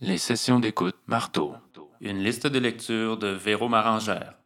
Les sessions d'écoute marteau. Une liste de lecture de Véro Marangère.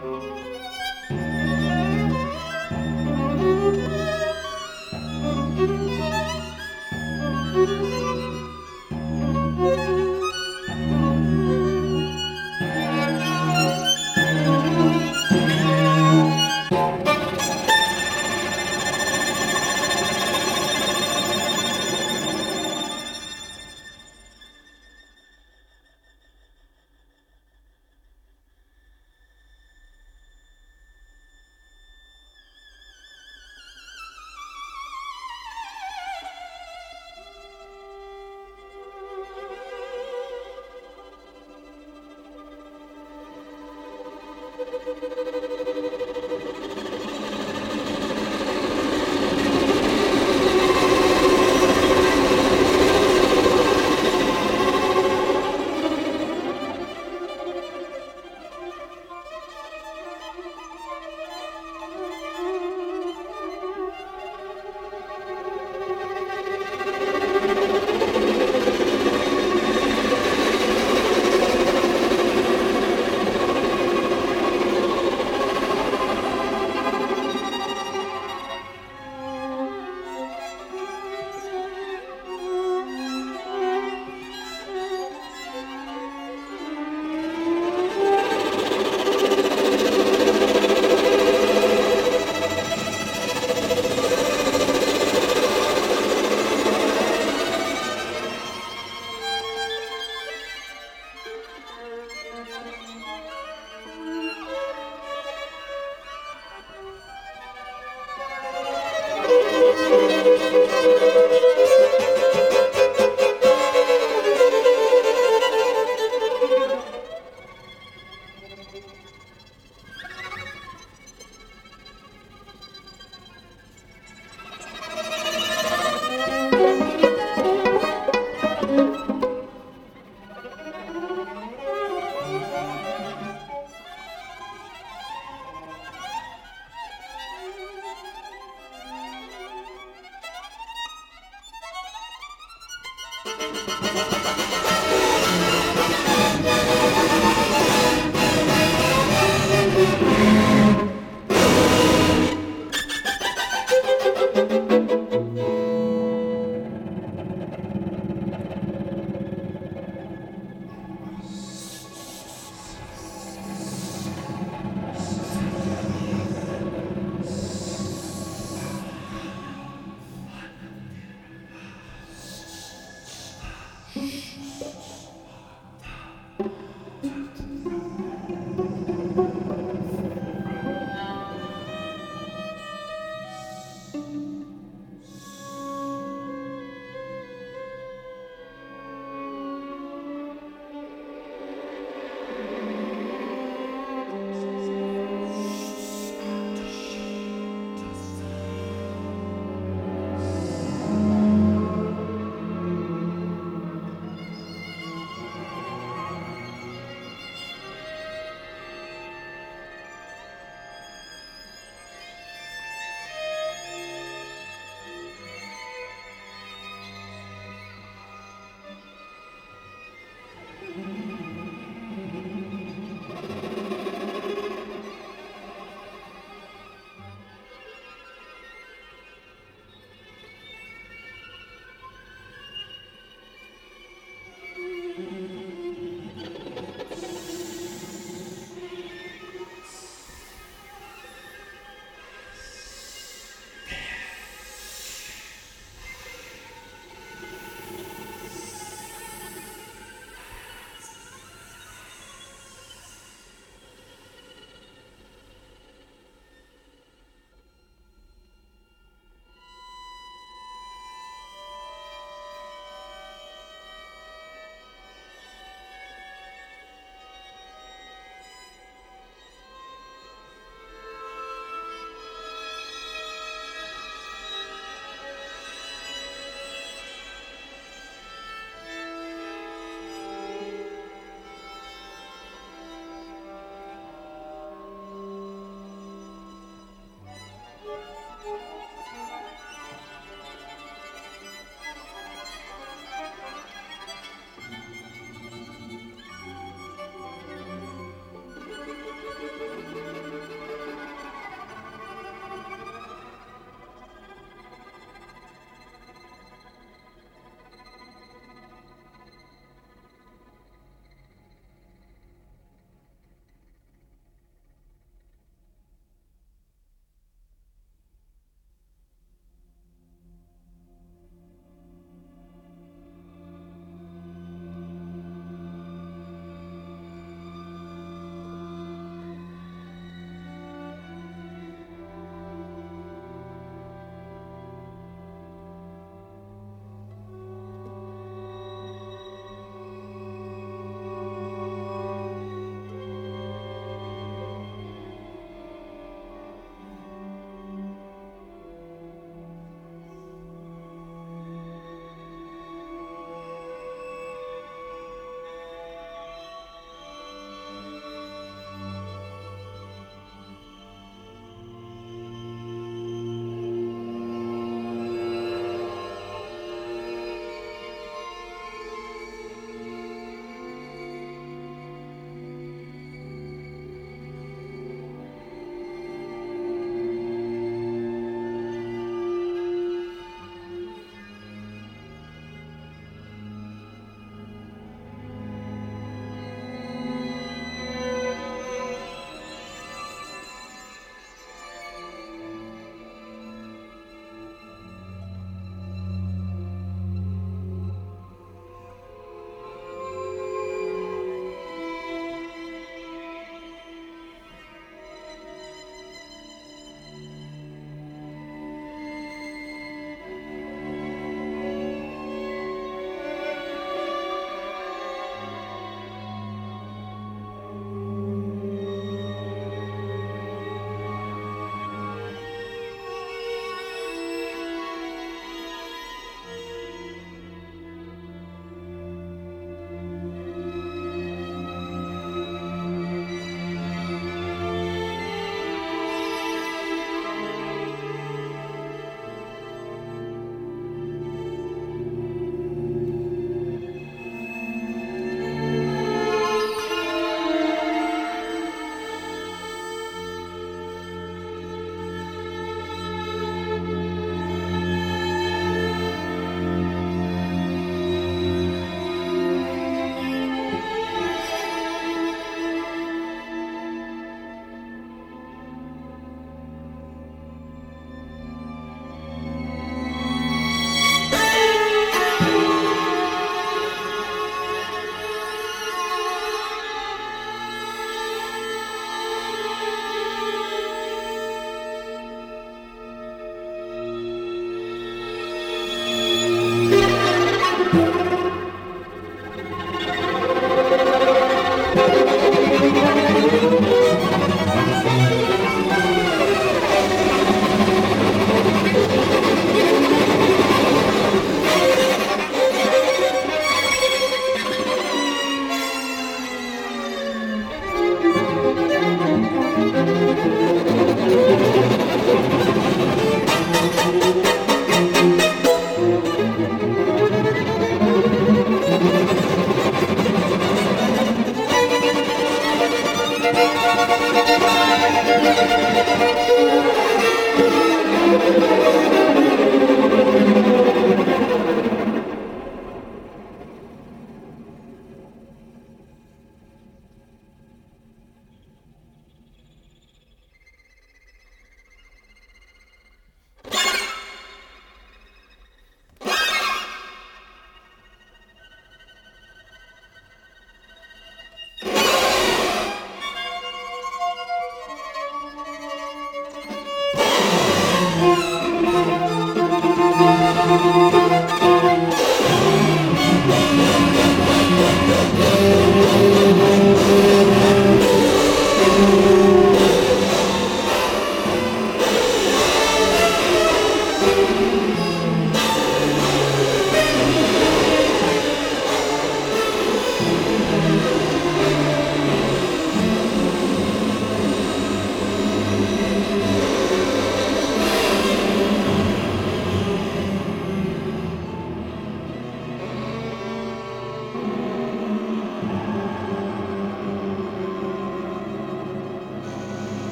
Música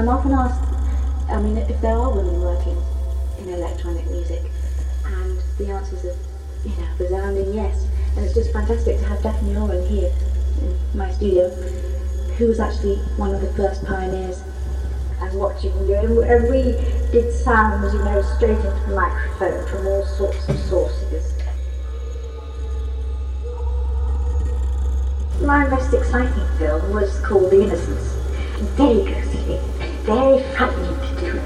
I'm often asked, I mean, if there are women working in electronic music, and the answers are, you know, resounding yes. And it's just fantastic to have Daphne Oram here in my studio, who was actually one of the first pioneers and watching you. And we- did sounds, you know, straight into the microphone from all sorts of sources. My most exciting film was called The Innocents. Very very frightening to do.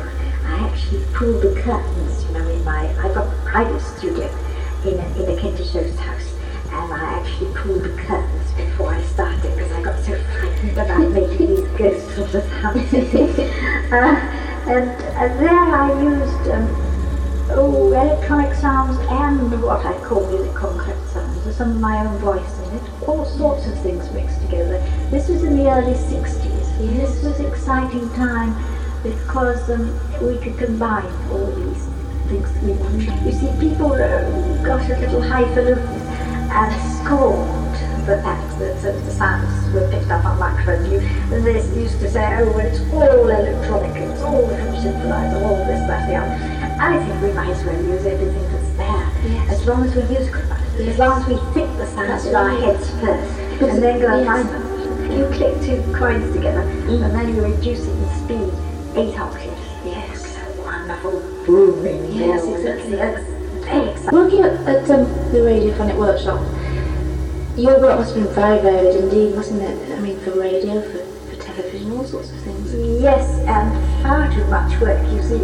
I actually pulled the curtains, you know, in my, I've got a private studio in a, in a Kentish house, and I actually pulled the curtains before I started because I got so frightened about making these ghost sort of sounds. uh, and, and there I used um, oh, electronic sounds and what I call music concrete sounds, with some of my own voice in it, all sorts of things mixed together. This was in the early 60s. This was exciting time because um, we could combine all these things we wanted. You see, people uh, got a little highfalutin and scorned the fact that uh, the sounds were picked up on microphones. You, they used to say, oh, well, it's all electronic, it's all synthesizer, all this, that, the other. I think we might as well use everything that's there, as long as we use it. as long as we think the sounds in our heads first, and then go and find them. You click two coins together, and then you reduce it in speed eight octaves. Yes, wonderful. Yes, exactly. That's very exciting. Working at, at um, the Radiophonic Workshop, your work must have been very varied indeed, wasn't it? I mean, for radio, for, for television, all sorts of things. Yes, and far too much work. You see,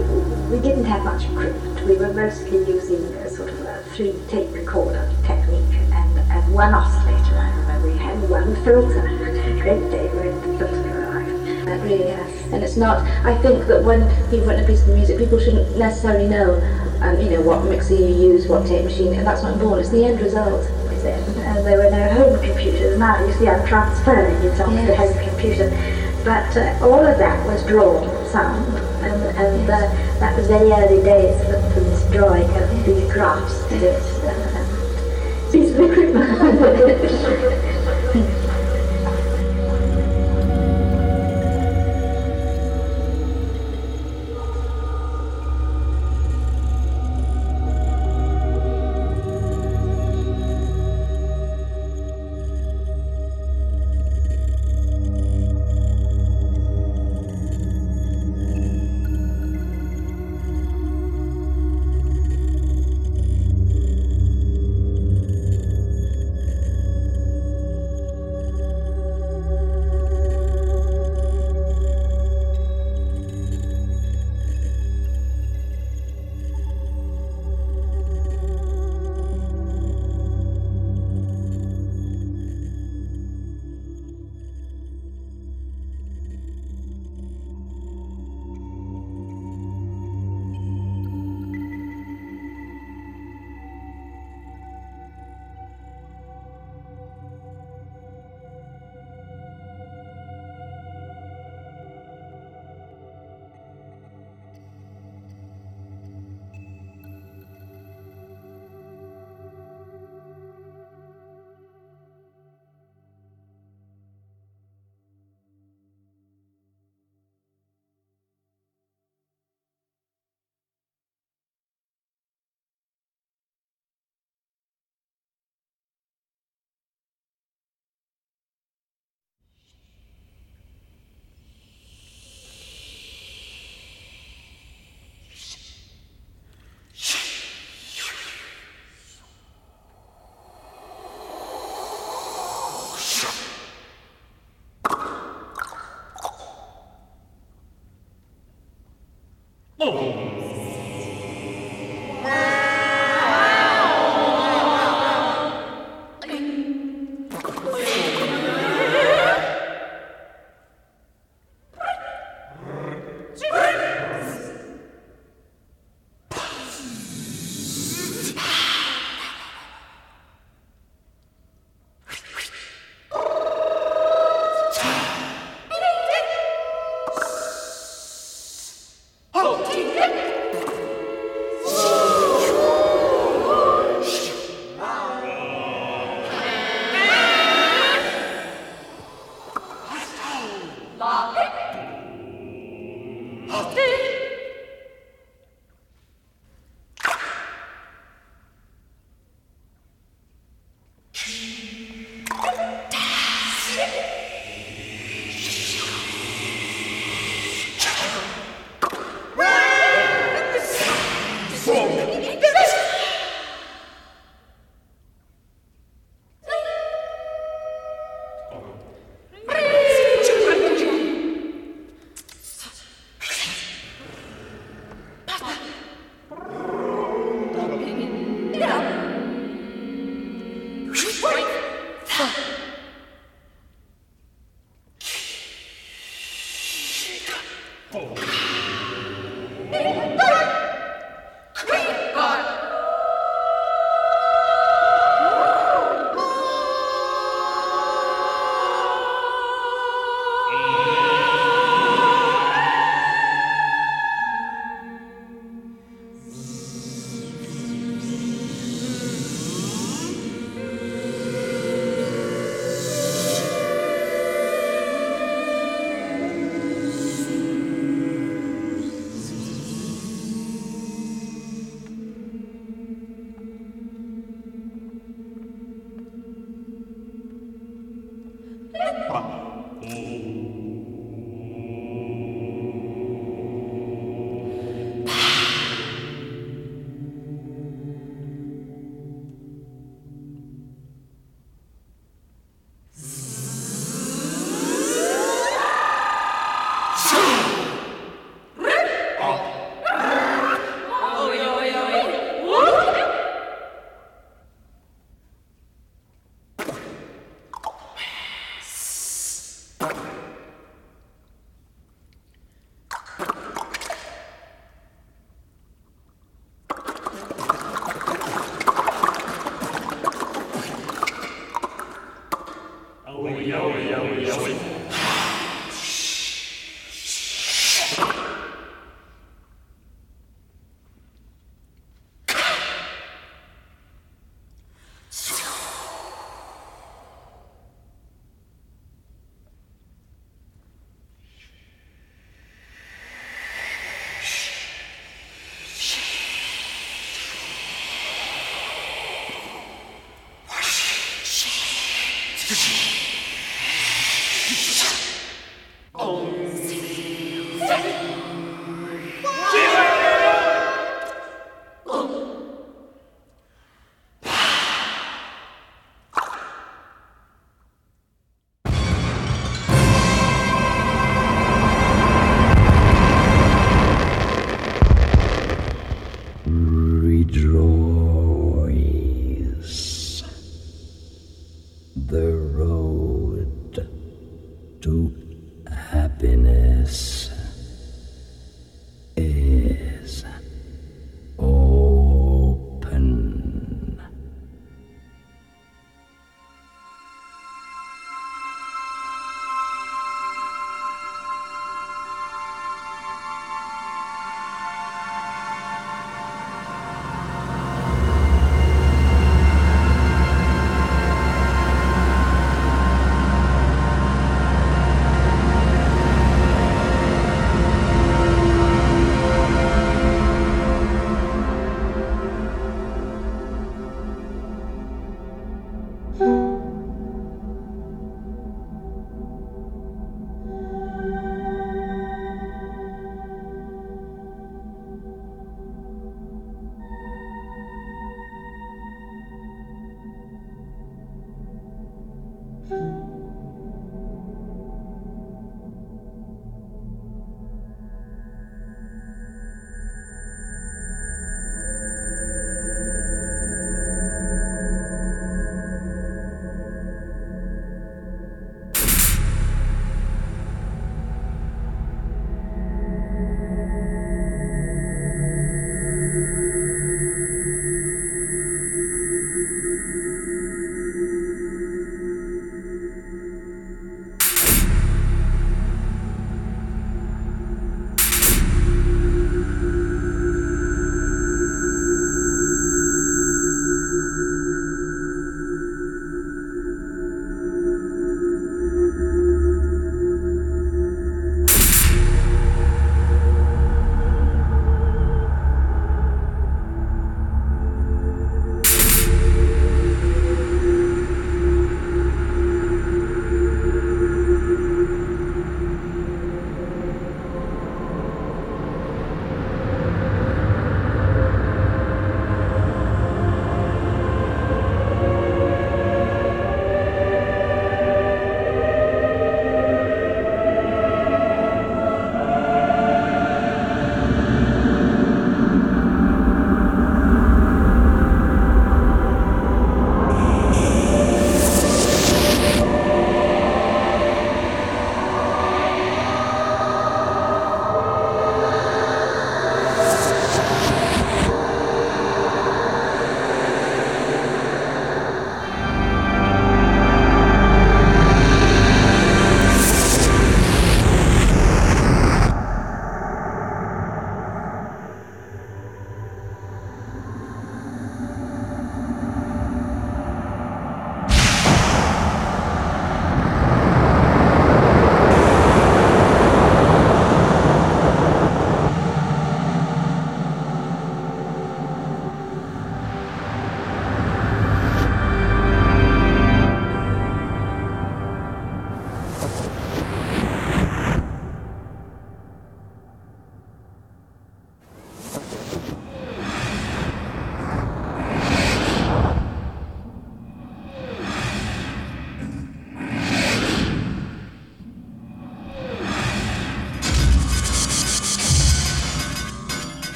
we didn't have much equipment. We were mostly using a sort of a three tape recorder technique and, and one oscillator. I remember we had one filter. Great day when the filter arrived. That really has. And it's not, I think that when people write a piece of music, people shouldn't necessarily know, um, you know, what mixer you use, what tape machine, and that's not important. It's the end result. and there were no home computers. Now you see I'm transferring it onto the home computer. But uh, all of that was drawn sound, and, and uh, that was very early days for, for this drawing of these graphs. And, and piece of equipment.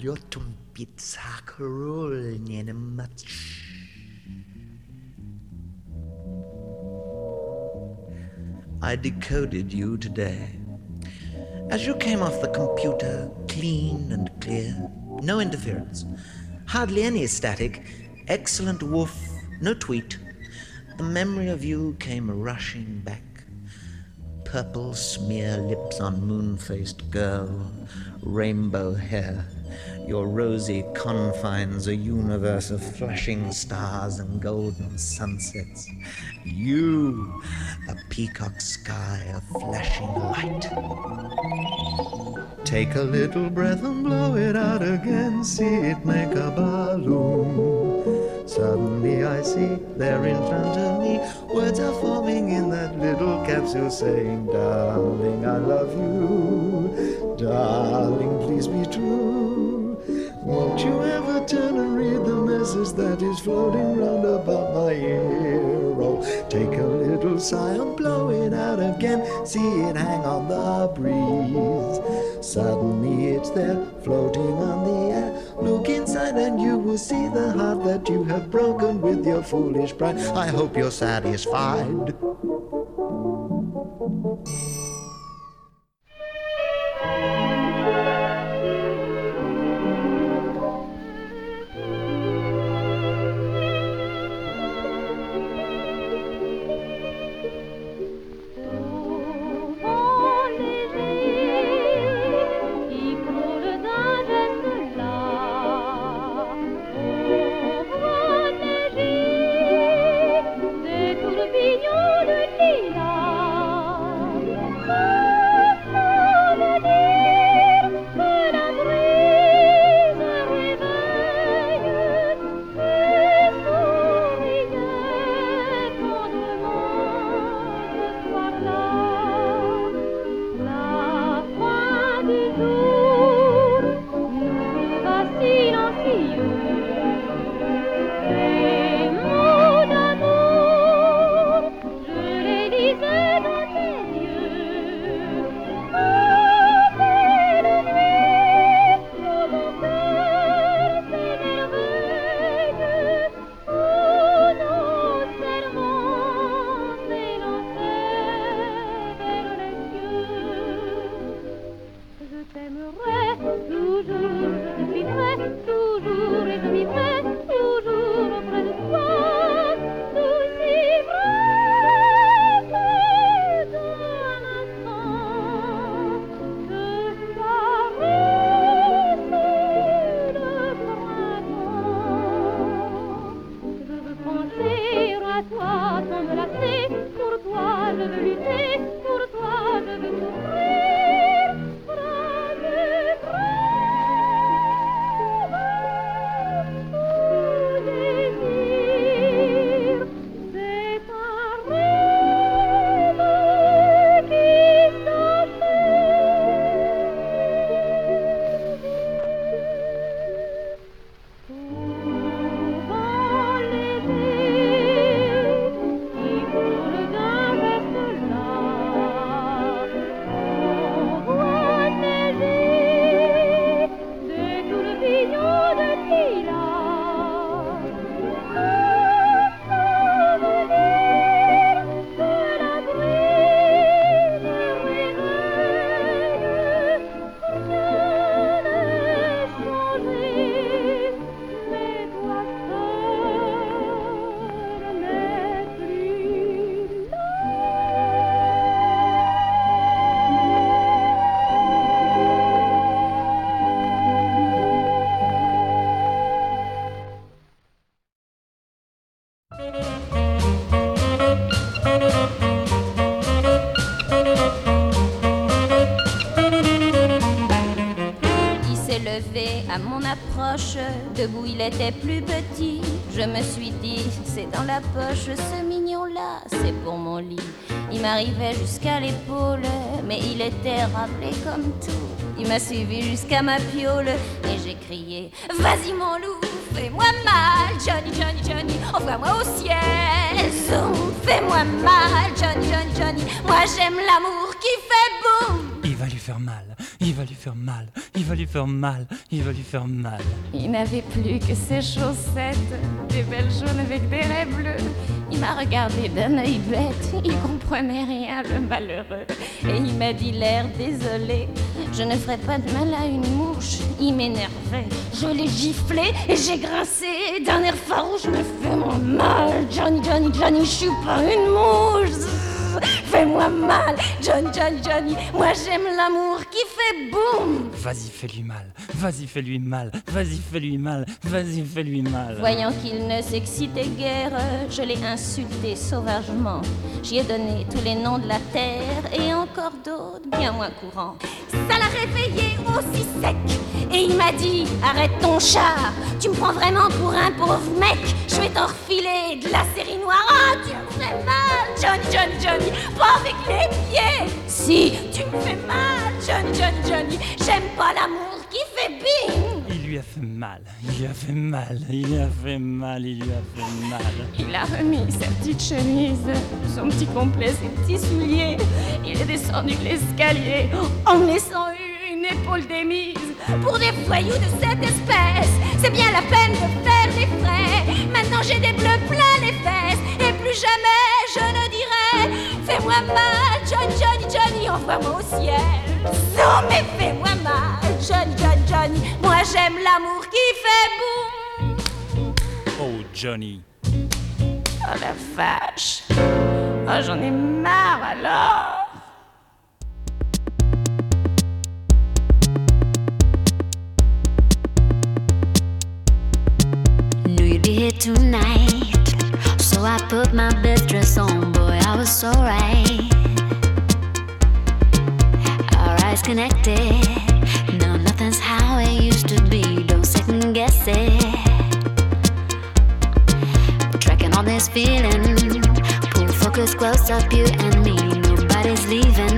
Ja ljotum pizza karol much. I decoded you today. As you came off the computer, clean and clear, no interference, hardly any static, excellent woof, no tweet, the memory of you came rushing back. Purple smear lips on moon faced girl, rainbow hair, your rosy confines a universe of flashing stars and golden sunsets. You, a peacock sky of flashing light. Take a little breath and blow it out again, see it make a balloon. Suddenly I see there in front of me words are forming in that little capsule saying, Darling, I love you. Darling, please be true. Won't you ever turn and read the message that is floating round about my hero? Oh, take a little sigh and blow it out again. See it hang on the breeze. Suddenly it's there, floating on the air. Look inside and you will see the heart that you have broken with your foolish pride. I hope you're satisfied. Rappelé comme tout. Il m'a suivi jusqu'à ma piole et j'ai crié Vas-y mon loup, fais-moi mal, Johnny, Johnny, Johnny, envoie-moi au ciel. Zoom, fais-moi mal, Johnny, Johnny, Johnny. Moi j'aime l'amour qui fait boum. Il va lui faire mal, il va lui faire mal, il va lui faire mal, il va lui faire mal. Il n'avait plus que ses chaussettes, des belles jaunes avec des raies bleues. Il m'a regardé d'un œil bête, il comprenait rien, le malheureux. Et il m'a dit l'air désolé, je ne ferai pas de mal à une mouche. Il m'énervait, je l'ai giflé et j'ai grincé d'un air farouche, je me fais mon mal. Johnny, Johnny, Johnny, je suis pas une mouche. Fais-moi mal, Johnny, Johnny, Johnny. Moi j'aime l'amour qui fait boum. Vas-y, fais-lui mal, vas-y, fais-lui mal, vas-y, fais-lui mal, vas-y, fais-lui mal. Voyant qu'il ne s'excitait guère, je l'ai insulté sauvagement. J'y ai donné tous les noms de la terre et encore d'autres bien moins courants. Ça l'a réveillé aussi sec et il m'a dit Arrête ton char, tu me prends vraiment pour un pauvre mec. Je vais t'en refiler de la série noire. Ah, tu me fais mal, Johnny, Johnny, Johnny, pas avec les pieds. Si, tu me fais mal, Johnny, Johnny, Johnny. J'aime pas l'amour qui fait bing. Il lui a fait mal, il lui a fait mal, il lui a fait mal, il lui a fait mal. Il a remis sa petite chemise, son petit complet, ses petits souliers. Il est descendu l'escalier en me laissant une épaule démise. Pour des voyous de cette espèce, c'est bien la peine de faire des frais. Maintenant j'ai des bleus plein les fesses et plus jamais je ne dirai Fais-moi mal, Johnny, Johnny, Johnny, envoie-moi au ciel. Non mais fais-moi mal, Johnny, Johnny, Johnny. Moi j'aime l'amour qui fait boum. Oh, Johnny. Oh la vache Oh j'en ai marre alors here tonight. So I put my best dress on, boy, I was so right. Our eyes connected. No, nothing's how it used to be. Don't second guess it. Tracking on this feeling. Pull focus close up, you and me. Nobody's leaving.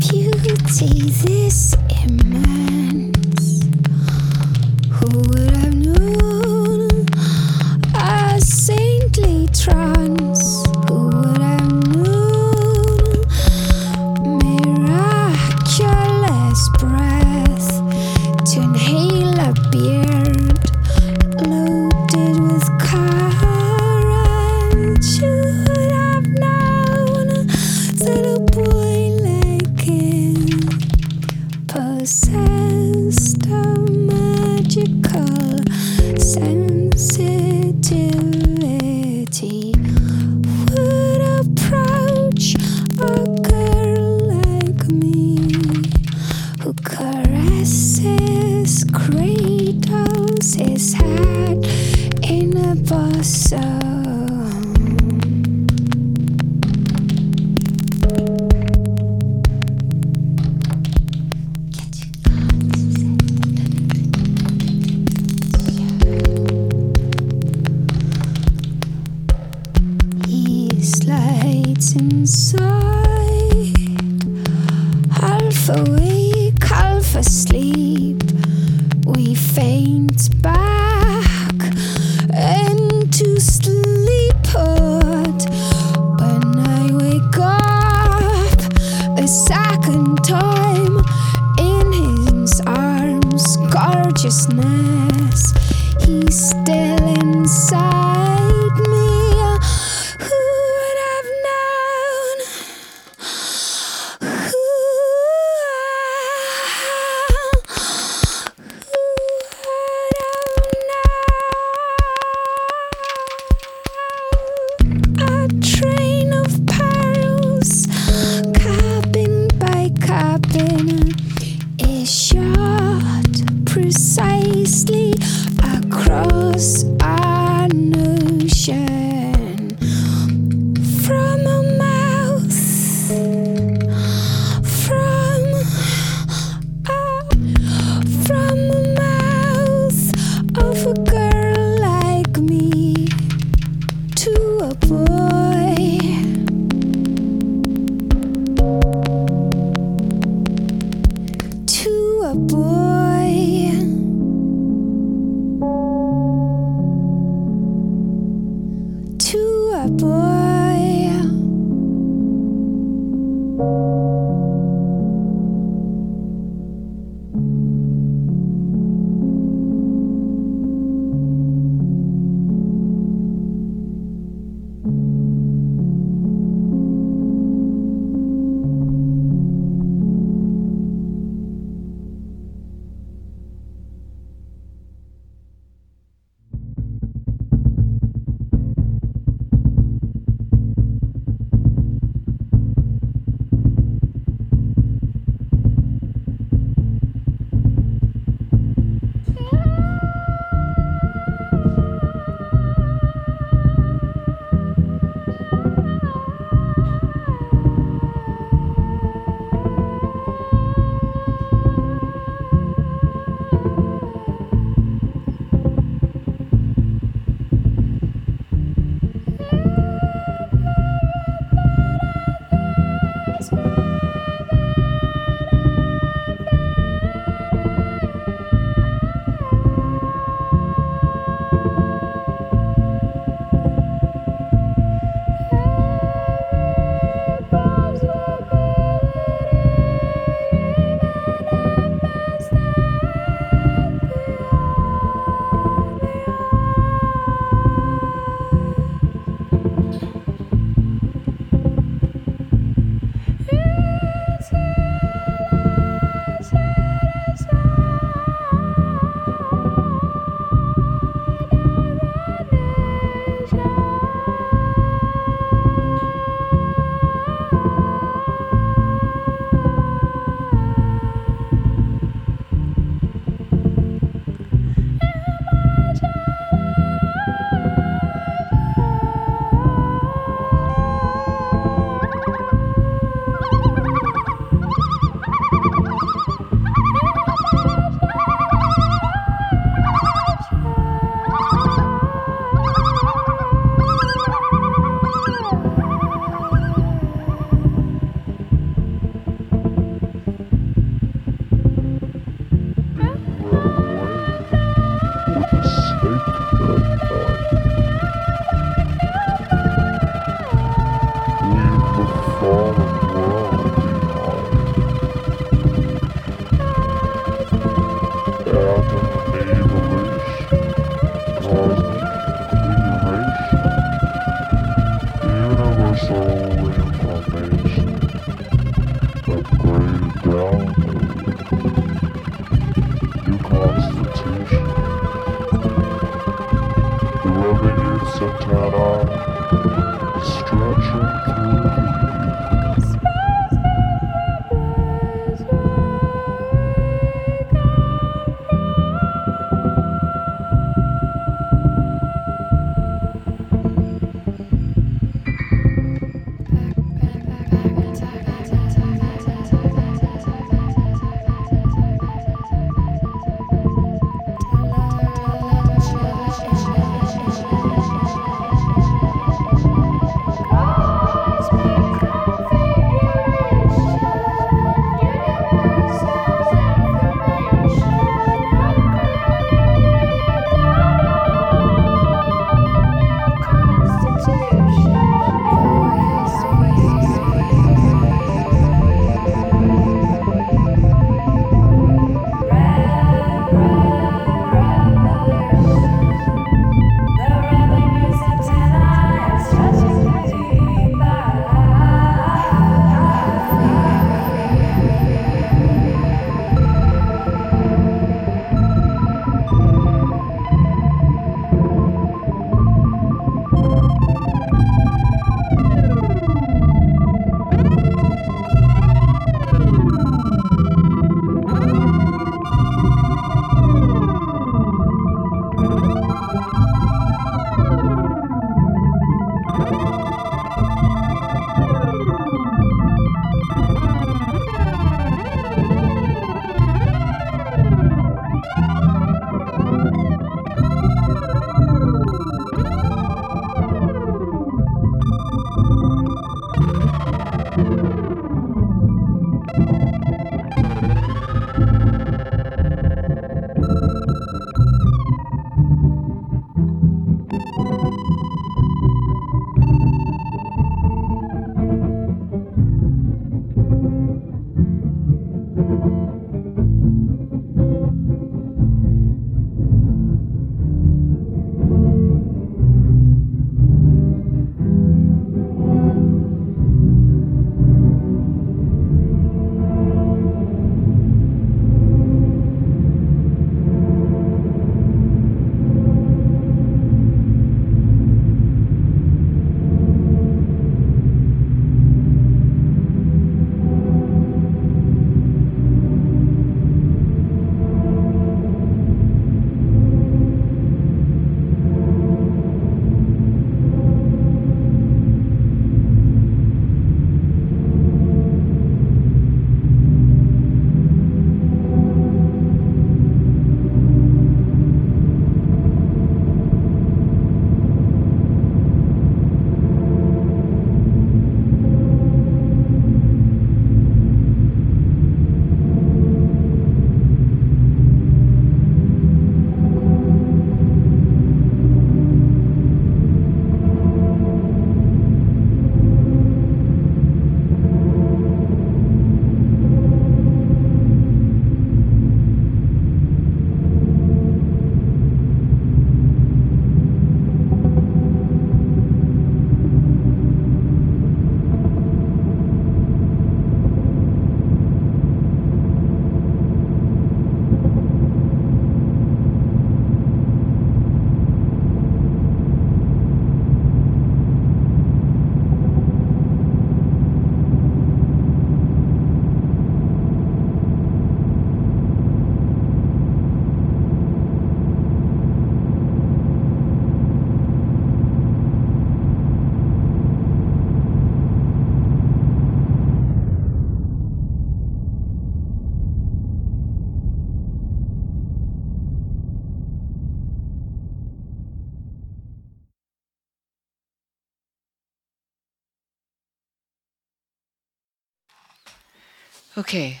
Okay.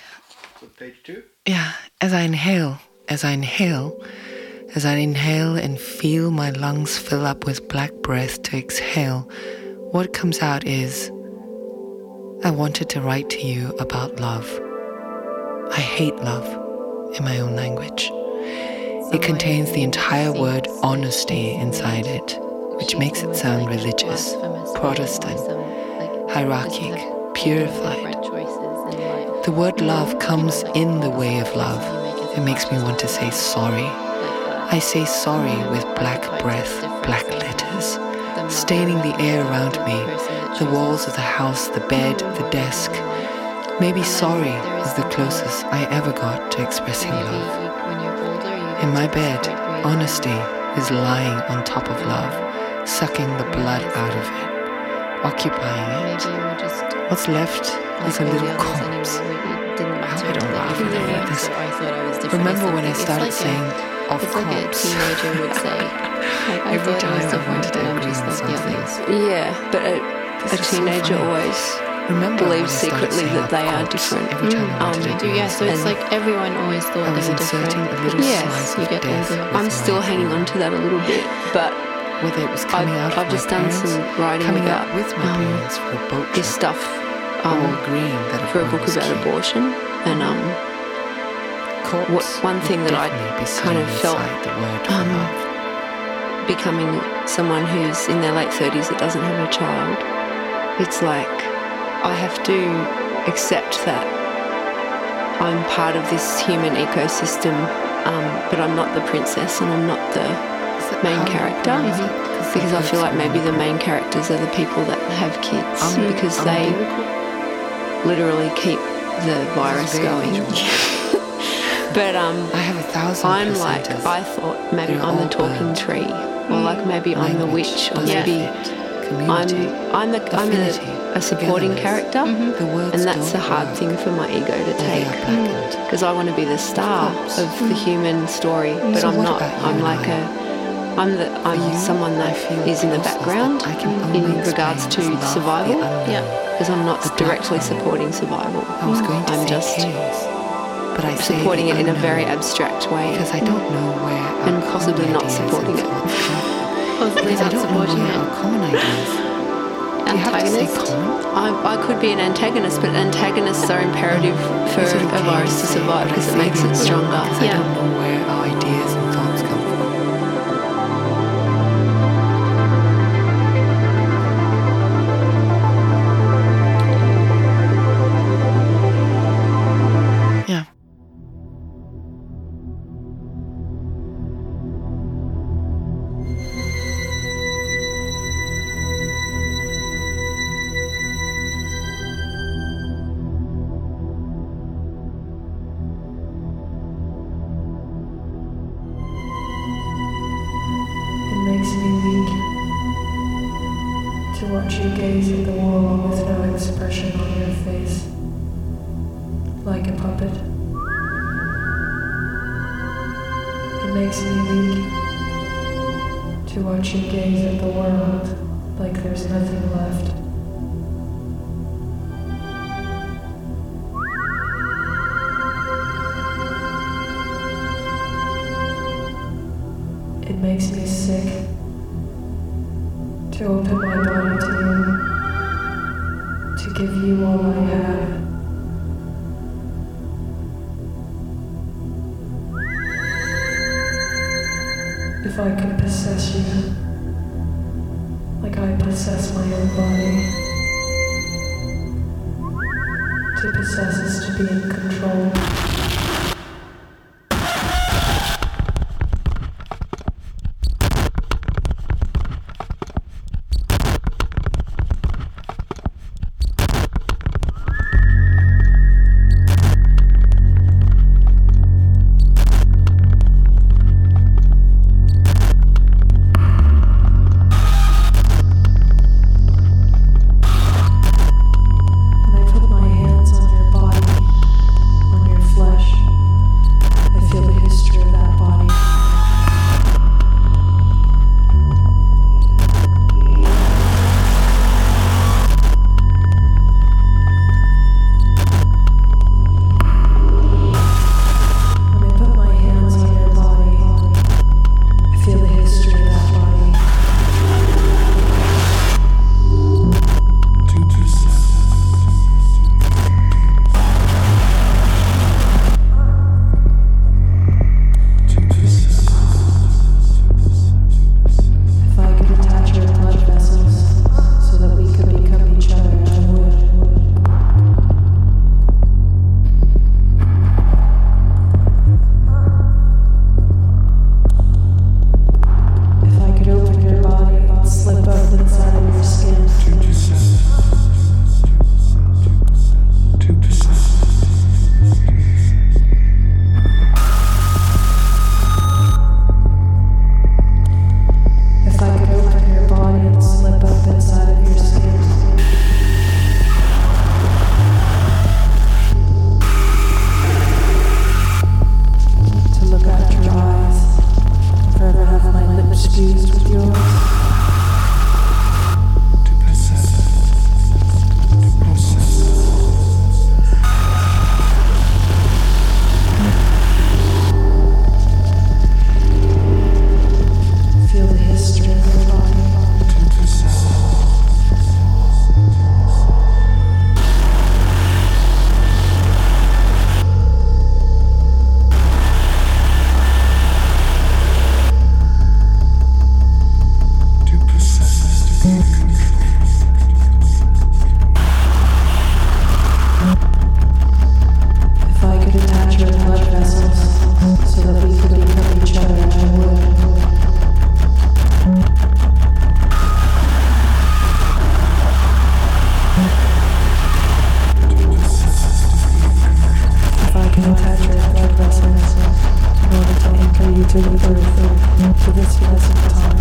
So Page two. Yeah, as I inhale, as I inhale, as I inhale and feel my lungs fill up with black breath to exhale, what comes out is I wanted to write to you about love. I hate love in my own language. It contains the entire word honesty inside it, which makes it sound religious, Protestant, hierarchic, purified. The word love comes in the way of love. It makes me want to say sorry. I say sorry with black breath, black letters, staining the air around me, the walls of the house, the bed, the desk. Maybe sorry is the closest I ever got to expressing love. In my bed, honesty is lying on top of love, sucking the blood out of it, occupying it. What's left is a little corpse. How I don't laugh when I read this. Remember when I started saying, of corpse? Every time I wanted to agree on something. Yeah, but a, a teenager always Remember believes when I started secretly that they are different. every time I wanted to Um, agree Yeah, so it's like everyone always thought I they was were different. inserting a little Yes, slice you of get death into. with I'm still hanging on to that a little bit, but whether it was coming I've, out of I've my just done parents, some writing coming about out with my um, parents for a boat this stuff um, agreeing that for a book about abortion, and um, what, one thing that I kind of felt inside the word um, becoming someone who's in their late 30s that doesn't have a child, it's like I have to accept that I'm part of this human ecosystem, um, but I'm not the princess and I'm not the main character. 'Cause Because I feel like maybe the main characters are the people that have kids Um, because they? Literally keep the virus going. but um, I have a thousand I'm like. I thought maybe I'm the talking tree, or like maybe I'm the witch, or maybe I'm I'm the I'm a, a supporting character, The words and that's a hard work, thing for my ego to take. because mm. I want to be the star of the human story, but So I'm not. I'm like a I'm the I'm you, someone that I feel is in the background I can in regards to explain as love survival. Yeah. because I'm not The directly platform. supporting survival. I was going to I'm say just chaos, but I supporting it in a very abstract way. because I don't know where our And possibly not supporting it. thoughts come from. Possibly I not don't know supporting it. our common ideas. Do you have to say Antagonist? common? I, I could be an antagonist, but antagonists are imperative for Is a virus to survive because it makes it stronger. Because I Yeah. don't know where our ideas like a puppet. It makes me weak to watch you gaze at the world like there's nothing left. To the birth of, to this pleasant time,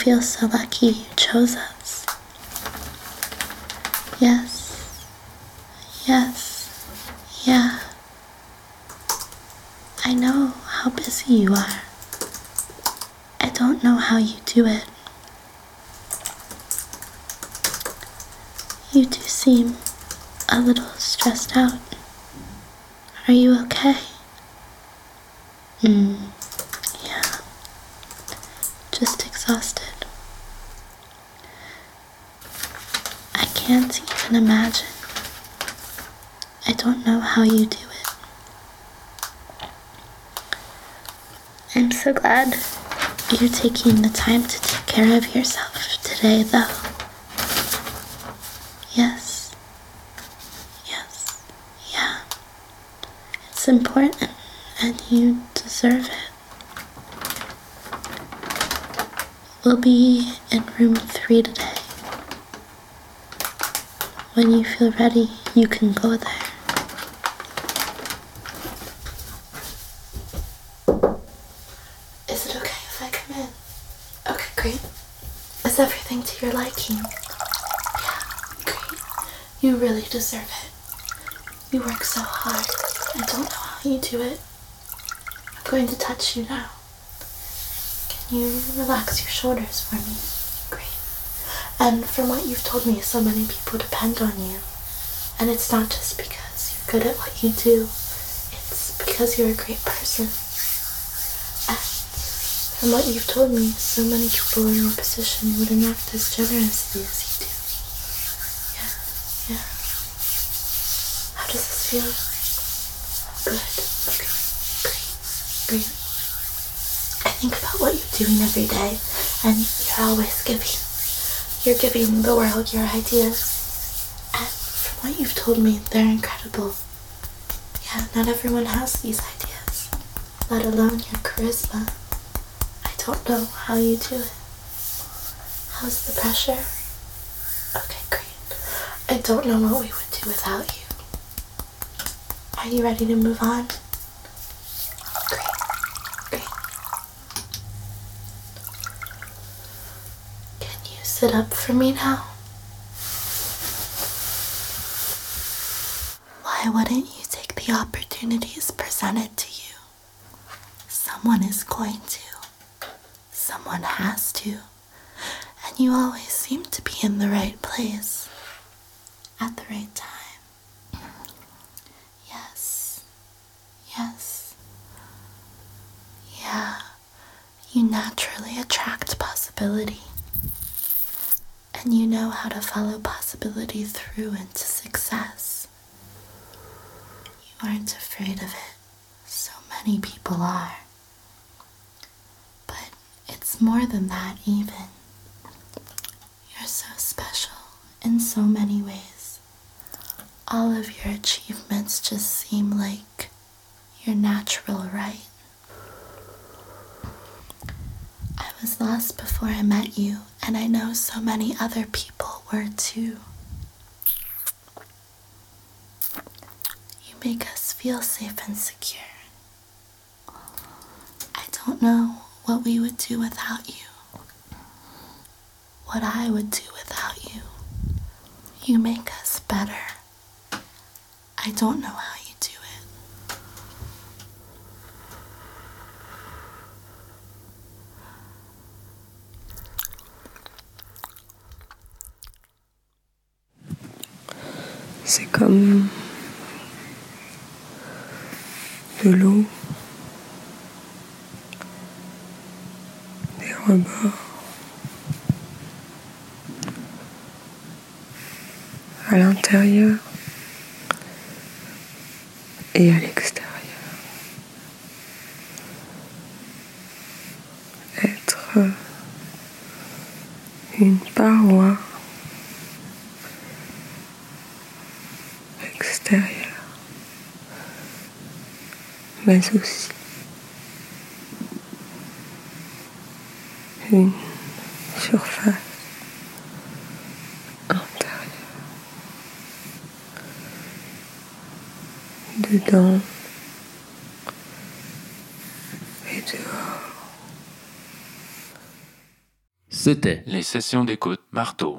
feel so lucky you chose us. Yes. Yes. Yeah. I know how busy you are. I don't know how you do it. You do seem a little stressed out. Are you okay? Hmm. Yeah. Just exhausted. I can't even imagine. I don't know how you do it. I'm so glad you're taking the time to take care of yourself today, though. Yes. Yes. Yeah. It's important, and you deserve it. We'll be in room three today. When you feel ready, you can go there. Is it okay if I come in? Okay, great. Is to your liking? Yeah, great. You really deserve it. You work so hard. I don't know how you do it. I'm going to touch you now. Can you relax your shoulders for me? Great. And from what you've told me, so many people depend on you. And it's not just because you're good at what you do, it's because you're a great person. And from what you've told me, so many people in your position wouldn't act as generously as you do. Yeah, yeah. How does this feel? Good. Okay. Great. Great. I think about what you're doing every day, and you're always giving. You're giving the world your ideas. And from what you've told me, they're incredible. Yeah, not everyone has these ideas, let alone your charisma. Don't know how you do it. How's the pressure? Okay, great. I don't know what we would do without you. Are you ready to move on? Great. Great. Can you sit up for me now? Why wouldn't you take the opportunities presented to you? Someone is going to. Someone has to. And you always seem to be in the right place. At the right time. Yes. Yes. Yeah. You naturally attract possibility. And you know how to follow possibility through into success. You aren't afraid of it. So many people are. It's more than that, even. You're so special in so many ways. All of your achievements just seem like your natural right. I was lost before I met you, and I know so many other people were too. You make us feel safe and secure. I don't know what we would do without you. What I would do without you. You make us better. I don't know how you do it. C'est comme de l'eau, à l'intérieur et à l'extérieur. Être une paroi extérieure, mais aussi une surface intérieure. Dedans et dehors. C'était Les sessions d'écoute marteau.